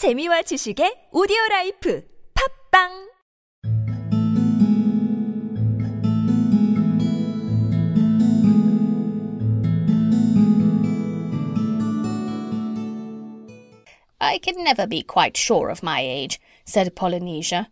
재미와 지식의 오디오 라이프 팝빵 I can never be quite sure of my age, said Polynesia.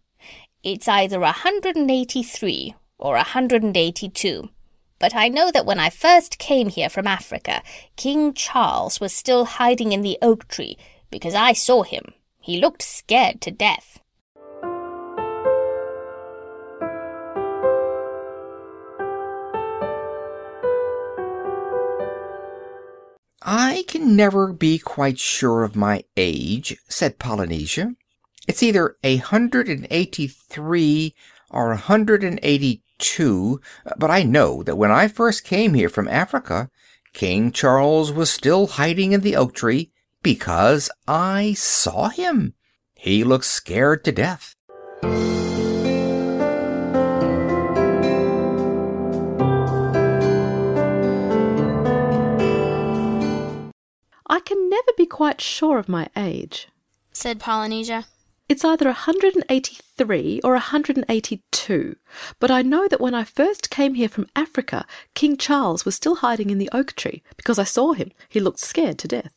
It's either a hundred and eighty-three or a hundred and eighty-two. But I know that when I first came here from Africa, King Charles was still hiding in the oak tree, because I saw him. he looked scared to death. I can never be quite sure of my age, said Polynesia. It's either a hundred and eighty-three or a hundred and eighty-two, but I know that when I first came here from Africa, King Charles was still hiding in the oak tree, because I saw him. He looked scared to death. I can never be quite sure of my age, said Polynesia. It's either 183 or 182, but I know that when I first came here from Africa, King Charles was still hiding in the oak tree because I saw him. He looked scared to death.